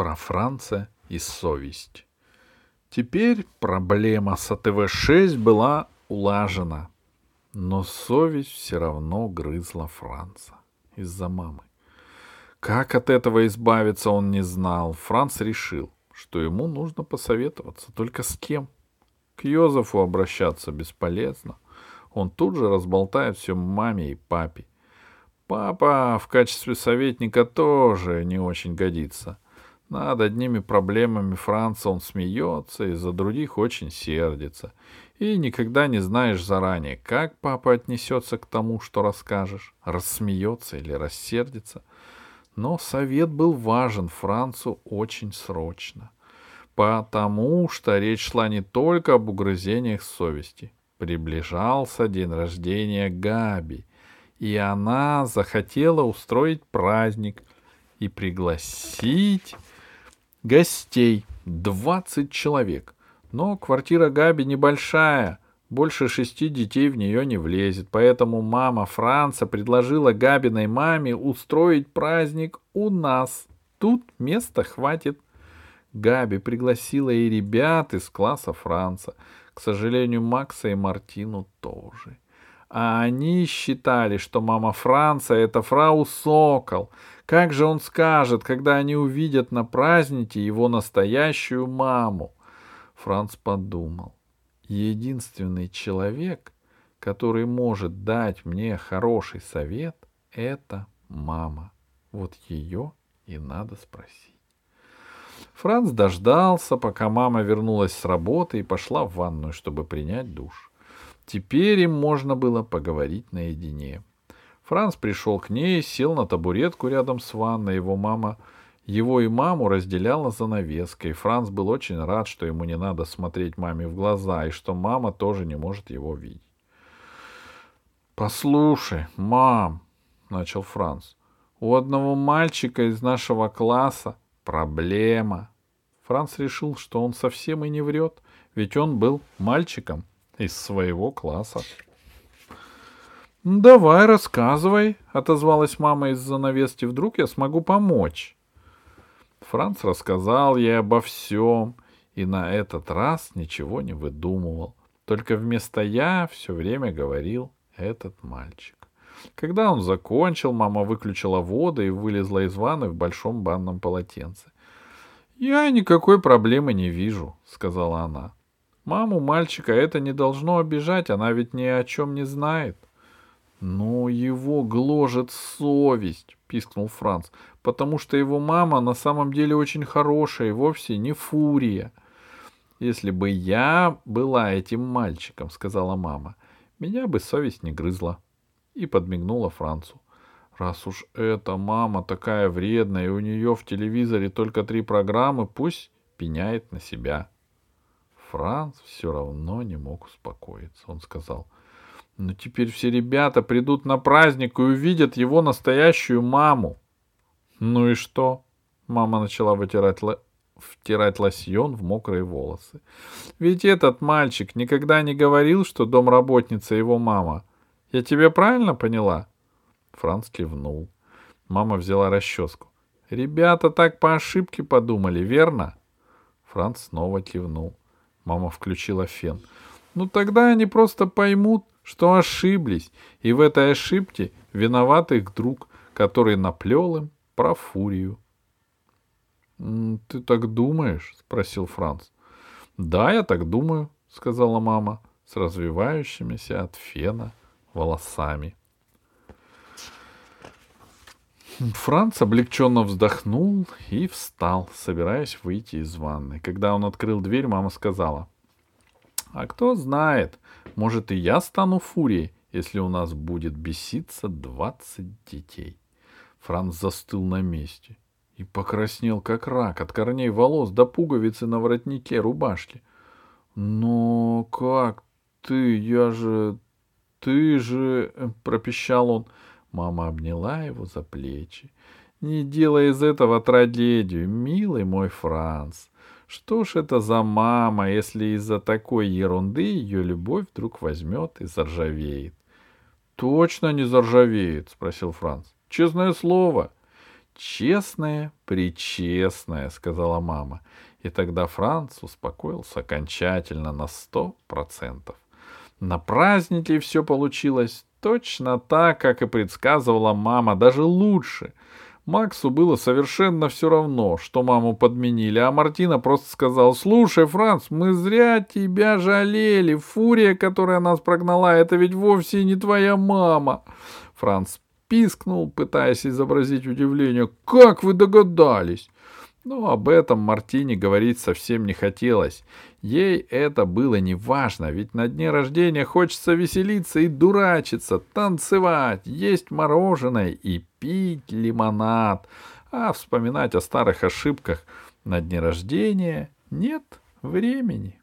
про Франца и совесть. Теперь проблема с АТВ-6 была улажена, но совесть все равно грызла Франца из-за мамы. Как от этого избавиться, он не знал. Франц решил, что ему нужно посоветоваться. Только с кем? К Йозефу обращаться бесполезно. Он тут же разболтает все маме и папе. Папа в качестве советника тоже не очень годится. Над одними проблемами Франца он смеется, из-за других очень сердится. И никогда не знаешь заранее, как папа отнесется к тому, что расскажешь, рассмеется или рассердится. Но совет был важен Францу очень срочно. Потому что речь шла не только об угрызениях совести. Приближался день рождения Габи, и она захотела устроить праздник и пригласить гостей, 20 человек. Но квартира Габи небольшая, больше шести детей в нее не влезет, поэтому мама Франца предложила Габиной маме устроить праздник у нас. Тут места хватит. Габи пригласила и ребят из класса Франца. К сожалению, Макса и Мартину тоже. — а они считали, что мама Франца — это фрау Сокол. Как же он скажет, когда они увидят на празднике его настоящую маму? Франц подумал. Единственный человек, который может дать мне хороший совет, — это мама. Вот ее и надо спросить. Франц дождался, пока мама вернулась с работы и пошла в ванную, чтобы принять душ. Теперь им можно было поговорить наедине. Франц пришел к ней, сел на табуретку рядом с ванной. Его мама, его и маму разделяла занавеской. Франц был очень рад, что ему не надо смотреть маме в глаза, и что мама тоже не может его видеть. «Послушай, мам», — начал Франц, — «у одного мальчика из нашего класса проблема». Франц решил, что он совсем и не врет, ведь он был мальчиком из своего класса. «Давай, рассказывай», — отозвалась мама из занавески. «Вдруг я смогу помочь?» Франц рассказал ей обо всем, и на этот раз ничего не выдумывал. Только вместо «я» все время говорил «этот мальчик». Когда он закончил, мама выключила воду и вылезла из ванны в большом банном полотенце. «Я никакой проблемы не вижу», — сказала она. Маму мальчика это не должно обижать, она ведь ни о чем не знает. Но его гложет совесть, пискнул Франц, потому что его мама на самом деле очень хорошая и вовсе не фурия. Если бы я была этим мальчиком, сказала мама, меня бы совесть не грызла. И подмигнула Францу. Раз уж эта мама такая вредная, и у нее в телевизоре только три программы, пусть пеняет на себя. Франц все равно не мог успокоиться. Он сказал, ну теперь все ребята придут на праздник и увидят его настоящую маму. Ну и что? Мама начала вытирать л... втирать лосьон в мокрые волосы. Ведь этот мальчик никогда не говорил, что домработница его мама. Я тебя правильно поняла? Франц кивнул. Мама взяла расческу. Ребята так по ошибке подумали, верно? Франц снова кивнул. Мама включила фен. Ну тогда они просто поймут, что ошиблись, и в этой ошибке виноват их друг, который наплел им про фурию. — Ты так думаешь? — спросил Франц. — Да, я так думаю, — сказала мама с развивающимися от фена волосами. Франц облегченно вздохнул и встал, собираясь выйти из ванны. Когда он открыл дверь, мама сказала, «А кто знает, может и я стану фурией, если у нас будет беситься двадцать детей». Франц застыл на месте и покраснел, как рак, от корней волос до пуговицы на воротнике рубашки. «Но как ты? Я же... Ты же...» — пропищал он — Мама обняла его за плечи. Не делай из этого трагедию, милый мой Франц. Что ж это за мама, если из-за такой ерунды ее любовь вдруг возьмет и заржавеет? — Точно не заржавеет, — спросил Франц. — Честное слово. честное, причестное, сказала мама. И тогда Франц успокоился окончательно на сто процентов. На празднике все получилось точно так, как и предсказывала мама, даже лучше. Максу было совершенно все равно, что маму подменили, а Мартина просто сказал, «Слушай, Франц, мы зря тебя жалели. Фурия, которая нас прогнала, это ведь вовсе не твоя мама». Франц пискнул, пытаясь изобразить удивление. «Как вы догадались?» Но об этом Мартине говорить совсем не хотелось. Ей это было не важно, ведь на дне рождения хочется веселиться и дурачиться, танцевать, есть мороженое и пить лимонад. А вспоминать о старых ошибках на дне рождения нет времени.